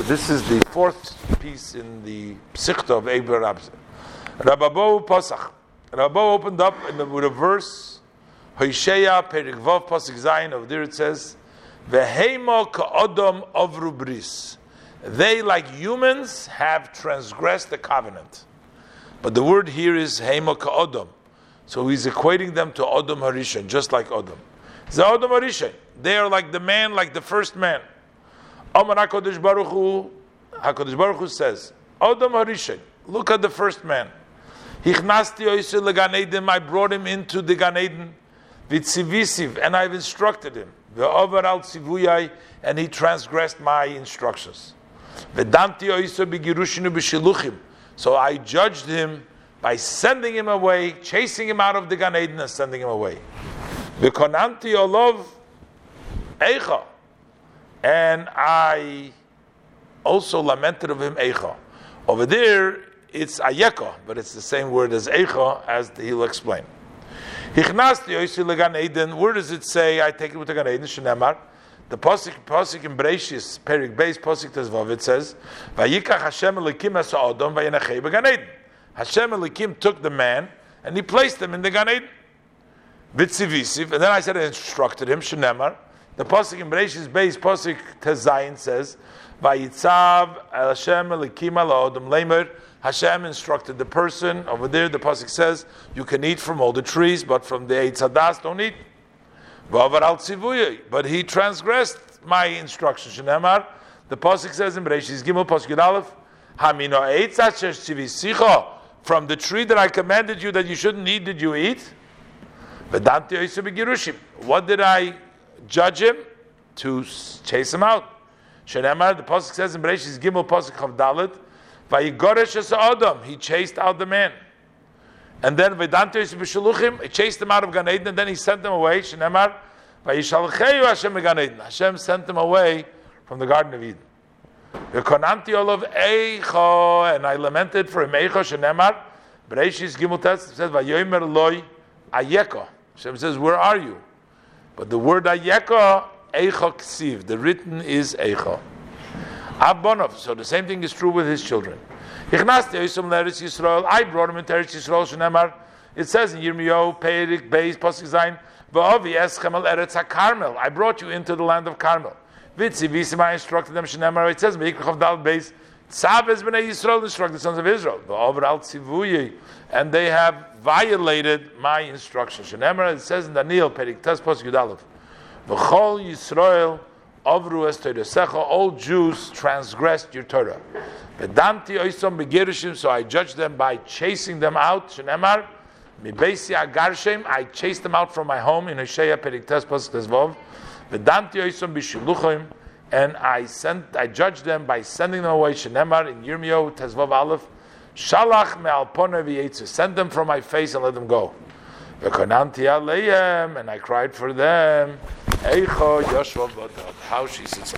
this is the fourth piece in the Psichta of Eber Rabze. Rababo Pasach. Rabbo opened up in the, with a verse, Hoisheya Perikvav Pasuk Zayin, over there it says, Vehema ka'odom avru bris. They, like humans, have transgressed the covenant. But the word here is Hema ka'odom. So he's equating them to Odom Harishon, just like Odom. Odom Harishon. They are like the man, like the first man. Amar HaKadosh Baruch Hu, HaKadosh Baruch Hu says, Odom Harishon, look at the first man. Hichnasti oisel legan I brought him into the Gan Eden, vitzivisiv, and I've instructed him. Ve'over al tzivuyai, and he transgressed my instructions. Vedanti oisel begirushinu b'shiluchim, so I judged him by sending him away, chasing him out of the Gan Eden and sending him away. V'konanti olov eicha, and I also lamented of him eicha. Over there, it's ayeka, but it's the same word as eicha, as he'll explain. Where does it say? I take it with the Gan Eden. Shnemar. The pasuk pasuk in Bereishis Perik Beis pasuk Tezvav it says, "Vayikach Hashem Elokim es Adam vayenachei began Eden." Hashem Elokim took the man and he placed him in the Gan Eden. Vitzivisiv, and then I said I instructed him. Shnemar. The pasuk in Bereishis Beis pasuk Tezayin says, "Vayitzav Hashem Elokim al Adam leimer." Hashem instructed the person over there. The pasuk says, "You can eat from all the trees, but from the Eitz don't eat." But he transgressed my instruction. Shemar, the pasuk says in Bereshis Gimel pasuk Aleph, Hamino Eitz From the tree that I commanded you that you shouldn't eat, did you eat? What did I judge him? To chase him out. Shenemar, the pasuk says in Bereshis Gimel pasuk Chavdalet, Vayigoresh es Adam. He chased out the man. And then Vedanta B'Shaluchim, he chased him out of Gan Eden, and then he sent them away. Shenemar, Vayishalcheyu Hashem Gan Eden. Hashem sent them away from the Garden of Eden. V'konanti olav Eicho, and I lamented for him Eicho Shenemar. Bereishis Gimel Tes says Vayomer Loi Ayeko. Hashem says, "Where are you?" But the word Ayeko, Eicho Ksiv. The written is Eicho. Abonov. So the same thing is true with his children. I brought him into Eretz Yisrael. Shenemar. It says in Yirmiyahu, Peirik, Beis, Pasuk Zayin, V'ovi eschem Eretz HaKarmel. I brought you into the land of Carmel. Vitzi visim, I instructed them. Shenemar. It says, V'yikrach of Dal Beis, Tzav es b'nei Yisrael, instruct the sons of Israel. And they have violated my instruction. Shenemar. It says in Daniel, Peirik, Tes, Pasuk Yudalev. V'chol Yisrael, Avru es Torah. All Jews transgressed your Torah. Vedanti oisom begirushim, so I judged them by chasing them out. Shenemar, mibeisi agarshem, I chased them out from my home in Hosea Periktes Pasuk Vedanti oisom bishiluchim, and I sent, I judged them by sending them away. Shenemar in Yirmiyahu Tezvav Aleph, Shalach me'alpone v'yetzu, send them from my face and let them go. And I cried for them. How she sits